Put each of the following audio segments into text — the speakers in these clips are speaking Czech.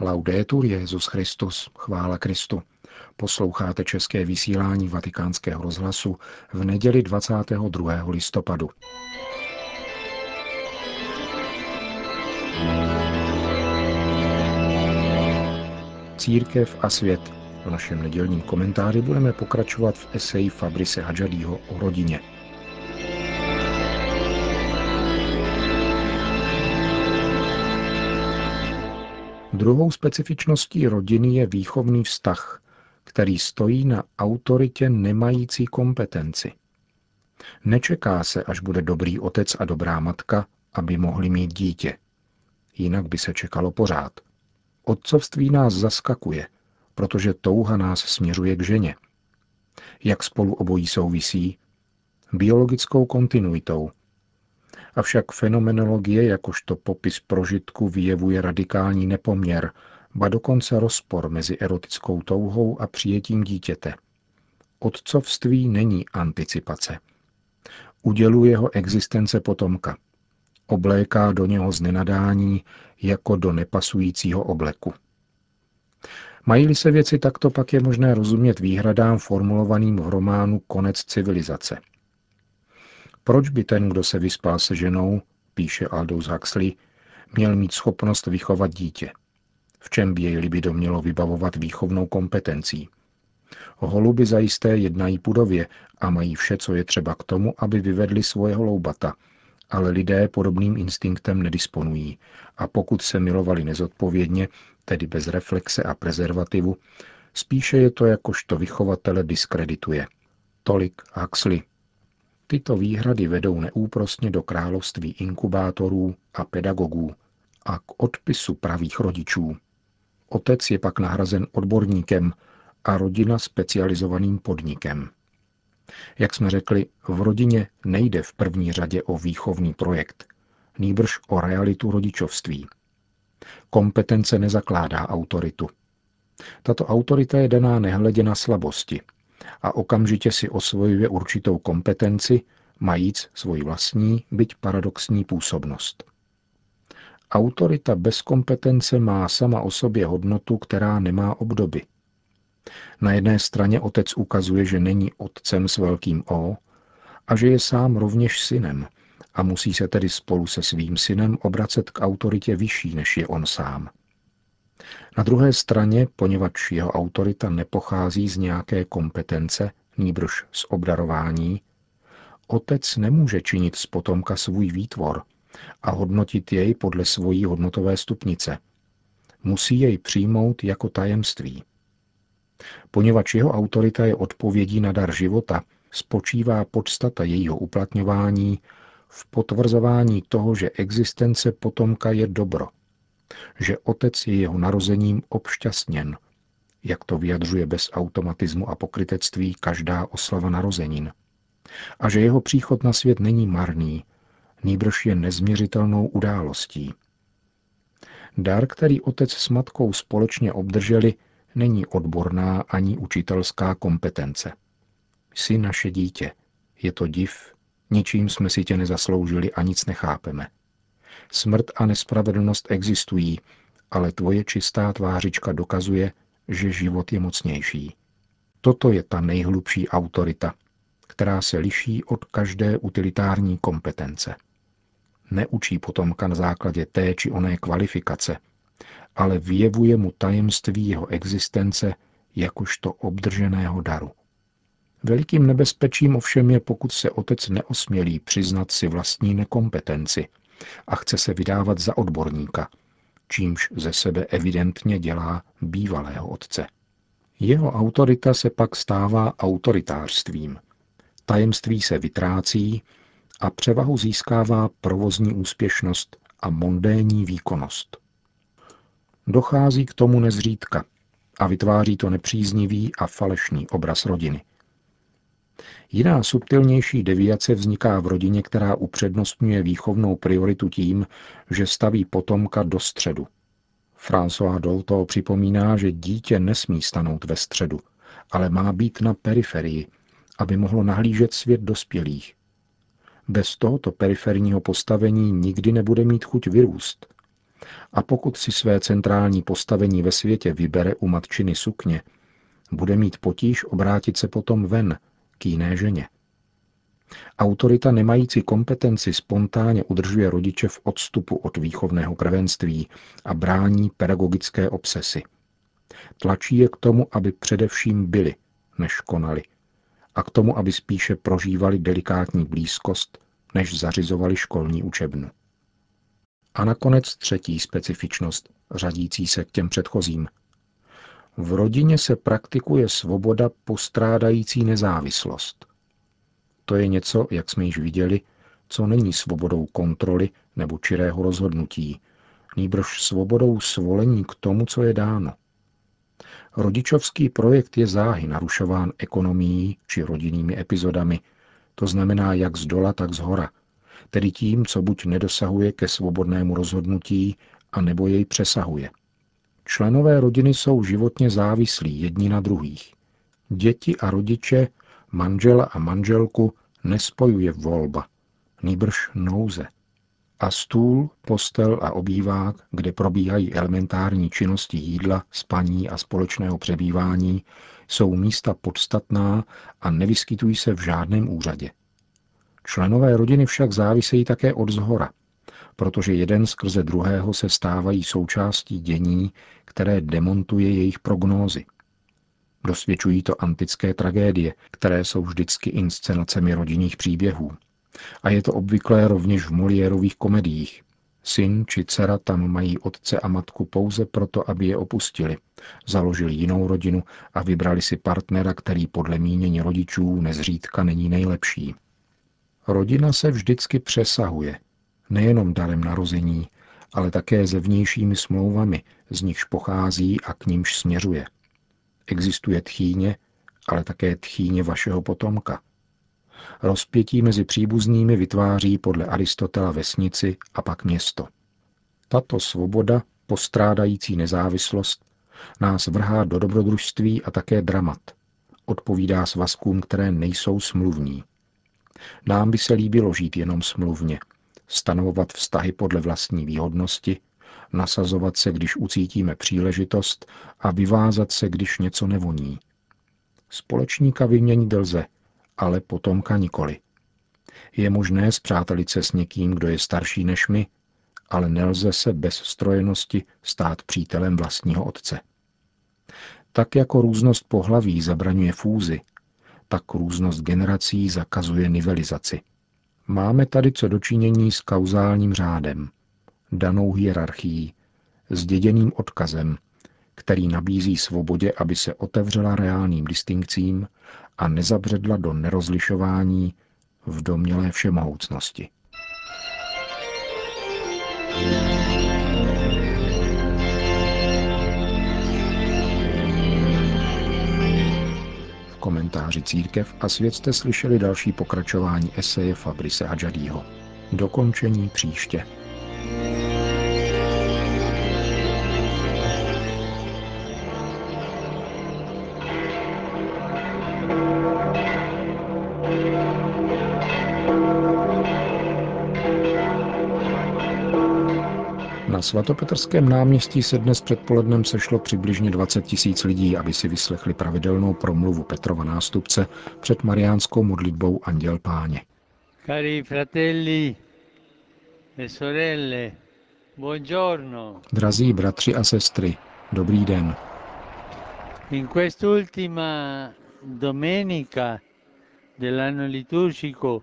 Laudetur Jezus Christus, chvála Kristu. Posloucháte české vysílání Vatikánského rozhlasu v neděli 22. listopadu. Církev a svět. V našem nedělním komentáři budeme pokračovat v eseji Fabrice Hadžadího o rodině. Druhou specifičností rodiny je výchovný vztah, který stojí na autoritě nemající kompetenci. Nečeká se, až bude dobrý otec a dobrá matka, aby mohli mít dítě. Jinak by se čekalo pořád. Otcovství nás zaskakuje, protože touha nás směřuje k ženě. Jak spolu obojí souvisí? Biologickou kontinuitou, Avšak fenomenologie jakožto popis prožitku vyjevuje radikální nepoměr, ba dokonce rozpor mezi erotickou touhou a přijetím dítěte. Otcovství není anticipace. Uděluje ho existence potomka. Obléká do něho z nenadání jako do nepasujícího obleku. Mají-li se věci takto, pak je možné rozumět výhradám formulovaným v románu Konec civilizace – proč by ten, kdo se vyspal se ženou, píše Aldous Huxley, měl mít schopnost vychovat dítě? V čem by jej libido mělo vybavovat výchovnou kompetencí? Holuby zajisté jednají pudově a mají vše, co je třeba k tomu, aby vyvedli svoje holoubata, ale lidé podobným instinktem nedisponují a pokud se milovali nezodpovědně, tedy bez reflexe a prezervativu, spíše je to jakožto vychovatele diskredituje. Tolik Huxley. Tyto výhrady vedou neúprosně do království inkubátorů a pedagogů a k odpisu pravých rodičů. Otec je pak nahrazen odborníkem a rodina specializovaným podnikem. Jak jsme řekli, v rodině nejde v první řadě o výchovný projekt, nýbrž o realitu rodičovství. Kompetence nezakládá autoritu. Tato autorita je daná nehledě na slabosti – a okamžitě si osvojuje určitou kompetenci, majíc svoji vlastní, byť paradoxní působnost. Autorita bez kompetence má sama o sobě hodnotu, která nemá obdoby. Na jedné straně otec ukazuje, že není otcem s velkým O a že je sám rovněž synem a musí se tedy spolu se svým synem obracet k autoritě vyšší, než je on sám. Na druhé straně, poněvadž jeho autorita nepochází z nějaké kompetence, nýbrž z obdarování, otec nemůže činit z potomka svůj výtvor a hodnotit jej podle svojí hodnotové stupnice. Musí jej přijmout jako tajemství. Poněvadž jeho autorita je odpovědí na dar života, spočívá podstata jejího uplatňování v potvrzování toho, že existence potomka je dobro, že otec je jeho narozením obšťastněn, jak to vyjadřuje bez automatismu a pokrytectví každá oslava narozenin, a že jeho příchod na svět není marný, nýbrž je nezměřitelnou událostí. Dar, který otec s matkou společně obdrželi, není odborná ani učitelská kompetence. Jsi naše dítě. Je to div, ničím jsme si tě nezasloužili a nic nechápeme. Smrt a nespravedlnost existují, ale tvoje čistá tvářička dokazuje, že život je mocnější. Toto je ta nejhlubší autorita, která se liší od každé utilitární kompetence. Neučí potomka na základě té či oné kvalifikace, ale vyjevuje mu tajemství jeho existence jakožto obdrženého daru. Velikým nebezpečím ovšem je, pokud se otec neosmělí přiznat si vlastní nekompetenci a chce se vydávat za odborníka, čímž ze sebe evidentně dělá bývalého otce. Jeho autorita se pak stává autoritářstvím. Tajemství se vytrácí a převahu získává provozní úspěšnost a mondénní výkonnost. Dochází k tomu nezřídka a vytváří to nepříznivý a falešný obraz rodiny – Jiná subtilnější deviace vzniká v rodině, která upřednostňuje výchovnou prioritu tím, že staví potomka do středu. François Dolto připomíná, že dítě nesmí stanout ve středu, ale má být na periferii, aby mohlo nahlížet svět dospělých. Bez tohoto periferního postavení nikdy nebude mít chuť vyrůst. A pokud si své centrální postavení ve světě vybere u matčiny sukně, bude mít potíž obrátit se potom ven, k jiné ženě. Autorita nemající kompetenci spontánně udržuje rodiče v odstupu od výchovného prvenství a brání pedagogické obsesy. Tlačí je k tomu, aby především byli, než konali, a k tomu, aby spíše prožívali delikátní blízkost, než zařizovali školní učebnu. A nakonec třetí specifičnost, řadící se k těm předchozím. V rodině se praktikuje svoboda postrádající nezávislost. To je něco, jak jsme již viděli, co není svobodou kontroly nebo čirého rozhodnutí, nýbrž svobodou svolení k tomu, co je dáno. Rodičovský projekt je záhy narušován ekonomií či rodinnými epizodami, to znamená jak z dola, tak z hora, tedy tím, co buď nedosahuje ke svobodnému rozhodnutí, a nebo jej přesahuje. Členové rodiny jsou životně závislí jedni na druhých. Děti a rodiče, manžela a manželku nespojuje volba, nýbrž nouze. A stůl, postel a obývák, kde probíhají elementární činnosti jídla, spaní a společného přebývání, jsou místa podstatná a nevyskytují se v žádném úřadě. Členové rodiny však závisejí také od zhora, protože jeden skrze druhého se stávají součástí dění, které demontuje jejich prognózy. Dosvědčují to antické tragédie, které jsou vždycky inscenacemi rodinných příběhů. A je to obvyklé rovněž v Moliérových komediích. Syn či dcera tam mají otce a matku pouze proto, aby je opustili. Založili jinou rodinu a vybrali si partnera, který podle mínění rodičů nezřídka není nejlepší. Rodina se vždycky přesahuje, nejenom darem narození, ale také zevnějšími smlouvami, z nichž pochází a k nímž směřuje. Existuje tchýně, ale také tchýně vašeho potomka. Rozpětí mezi příbuznými vytváří podle Aristotela vesnici a pak město. Tato svoboda, postrádající nezávislost, nás vrhá do dobrodružství a také dramat. Odpovídá svazkům, které nejsou smluvní. Nám by se líbilo žít jenom smluvně, stanovovat vztahy podle vlastní výhodnosti, nasazovat se, když ucítíme příležitost a vyvázat se, když něco nevoní. Společníka vyměnit lze, ale potomka nikoli. Je možné zpřátelit se s někým, kdo je starší než my, ale nelze se bez strojenosti stát přítelem vlastního otce. Tak jako různost pohlaví zabraňuje fúzi, tak různost generací zakazuje nivelizaci. Máme tady co dočinění s kauzálním řádem, danou hierarchií, zděděným odkazem, který nabízí svobodě, aby se otevřela reálným distinkcím a nezabředla do nerozlišování v domělé všemohoucnosti. V komentáři Církev a svět jste slyšeli další pokračování eseje Fabrice Hadžadího. Dokončení příště. Na svatopetrském náměstí se dnes předpolednem sešlo přibližně 20 tisíc lidí, aby si vyslechli pravidelnou promluvu Petrova nástupce před mariánskou modlitbou Anděl Páně. Cari fratelli e sorelle, buongiorno. Drazí bratři a sestry, dobrý den. In quest'ultima domenica dell'anno liturgico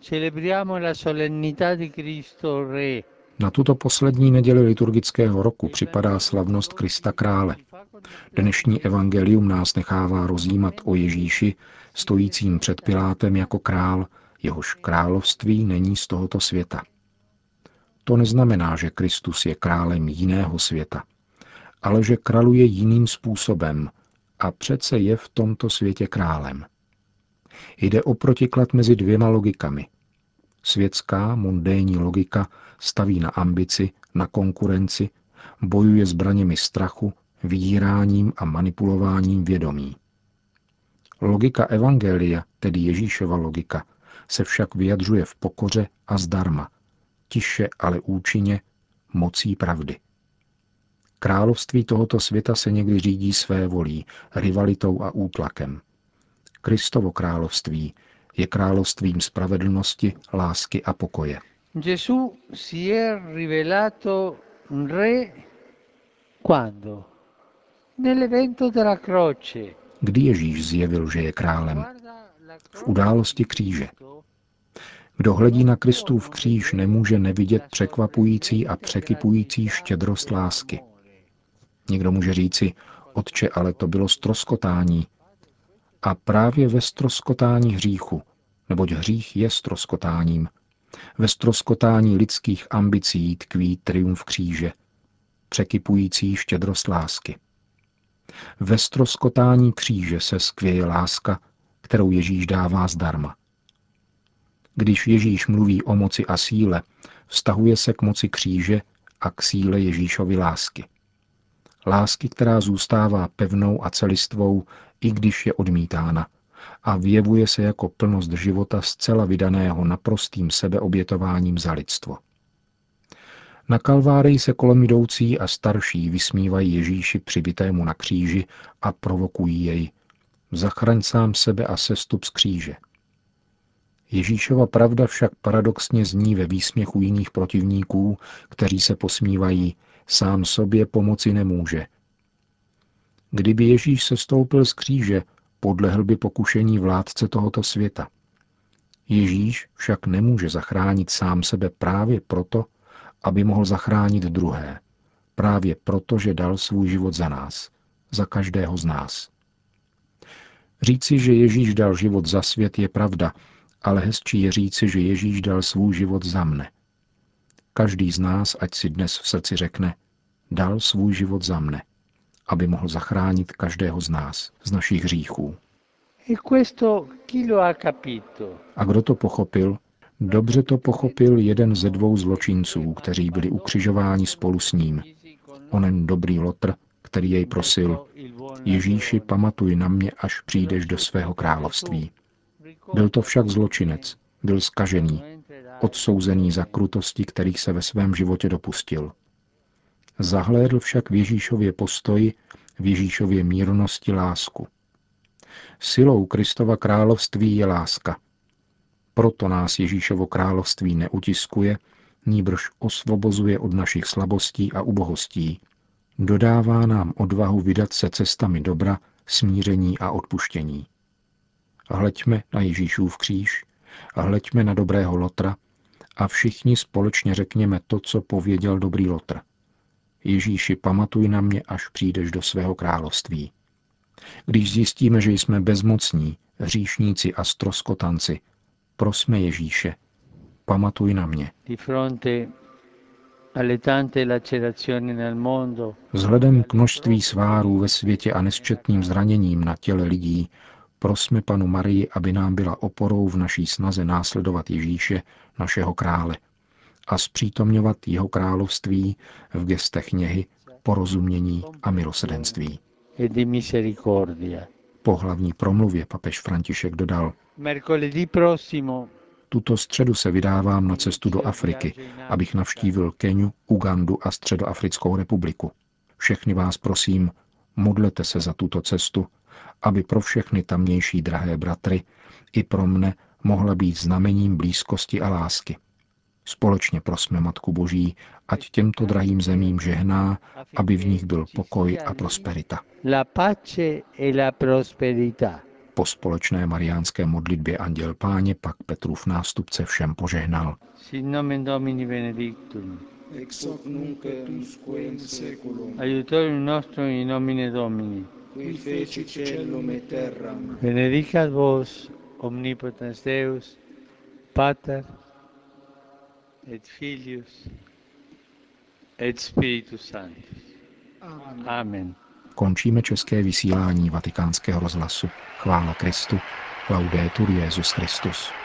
celebriamo la solennità di Cristo Re na tuto poslední neděli liturgického roku připadá slavnost Krista Krále. Dnešní evangelium nás nechává rozjímat o Ježíši, stojícím před Pilátem jako král, jehož království není z tohoto světa. To neznamená, že Kristus je králem jiného světa, ale že kraluje jiným způsobem a přece je v tomto světě králem. Jde o protiklad mezi dvěma logikami – Světská, mundénní logika staví na ambici, na konkurenci, bojuje zbraněmi strachu, vydíráním a manipulováním vědomí. Logika Evangelia, tedy Ježíšova logika, se však vyjadřuje v pokoře a zdarma, tiše, ale účinně, mocí pravdy. Království tohoto světa se někdy řídí své volí, rivalitou a útlakem. Kristovo království je královstvím spravedlnosti, lásky a pokoje. Gesù si è rivelato re quando? Nell'evento della croce. Kdy Ježíš zjevil, že je králem? V události kříže. Kdo hledí na Kristův kříž, nemůže nevidět překvapující a překypující štědrost lásky. Někdo může říci, otče, ale to bylo stroskotání. A právě ve stroskotání hříchu, neboť hřích je stroskotáním, ve stroskotání lidských ambicí tkví triumf kříže, překypující štědrost lásky. Ve stroskotání kříže se skvěje láska, kterou Ježíš dává zdarma. Když Ježíš mluví o moci a síle, vztahuje se k moci kříže a k síle Ježíšovy lásky. Lásky, která zůstává pevnou a celistvou, i když je odmítána, a vyjevuje se jako plnost života zcela vydaného naprostým sebeobětováním za lidstvo. Na Kalvárii se kolem jdoucí a starší vysmívají Ježíši přibitému na kříži a provokují jej. Zachraň sám sebe a sestup z kříže. Ježíšova pravda však paradoxně zní ve výsměchu jiných protivníků, kteří se posmívají, sám sobě pomoci nemůže. Kdyby Ježíš se stoupil z kříže, podlehl by pokušení vládce tohoto světa. Ježíš však nemůže zachránit sám sebe právě proto, aby mohl zachránit druhé. Právě proto, že dal svůj život za nás, za každého z nás. Říci, že Ježíš dal život za svět, je pravda, ale hezčí je říci, že Ježíš dal svůj život za mne. Každý z nás, ať si dnes v srdci řekne, dal svůj život za mne, aby mohl zachránit každého z nás, z našich hříchů. E? A kdo to pochopil? Dobře to pochopil jeden ze dvou zločinců, kteří byli ukřižováni spolu s ním. Onen dobrý lotr, který jej prosil, Ježíši, pamatuj na mě, až přijdeš do svého království. Byl to však zločinec, byl skažený, odsouzený za krutosti, kterých se ve svém životě dopustil. Zahlédl však v Ježíšově postoji, v Ježíšově mírnosti lásku. Silou Kristova království je láska. Proto nás Ježíšovo království neutiskuje, níbrž osvobozuje od našich slabostí a ubohostí. Dodává nám odvahu vydat se cestami dobra, smíření a odpuštění. Hleďme na Ježíšův kříž a hleďme na dobrého Lotra a všichni společně řekněme to, co pověděl dobrý Lotr. Ježíši, pamatuj na mě, až přijdeš do svého království. Když zjistíme, že jsme bezmocní, hříšníci a stroskotanci, prosme Ježíše, pamatuj na mě. Vzhledem k množství svárů ve světě a nesčetným zraněním na těle lidí, prosme panu Marii, aby nám byla oporou v naší snaze následovat Ježíše, našeho krále, a zpřítomňovat jeho království v gestech něhy, porozumění a milosedenství. E po hlavní promluvě papež František dodal, tuto středu se vydávám na cestu do Afriky, abych navštívil Keniu, Ugandu a Středoafrickou republiku. Všechny vás prosím, modlete se za tuto cestu, aby pro všechny tamnější drahé bratry i pro mne mohla být znamením blízkosti a lásky. Společně prosme Matku Boží, ať těmto drahým zemím žehná, aby v nich byl pokoj a prosperita. E. Po společné mariánské modlitbě Anděl Páně pak Petrův nástupce všem požehnal. Sin nomen Domini benedictum. Ex hoc nunc et usque in seculum. Aiutorium nostrum in nomine Domini. Qui feci celum et terram. Benedicat vos omnipotens Deus, Pater et Filius et Spiritus Sanctus. Amen. Amen. Končíme české vysílání vatikánského rozhlasu. Chvála Kristu. Laudetur Jezus Christus.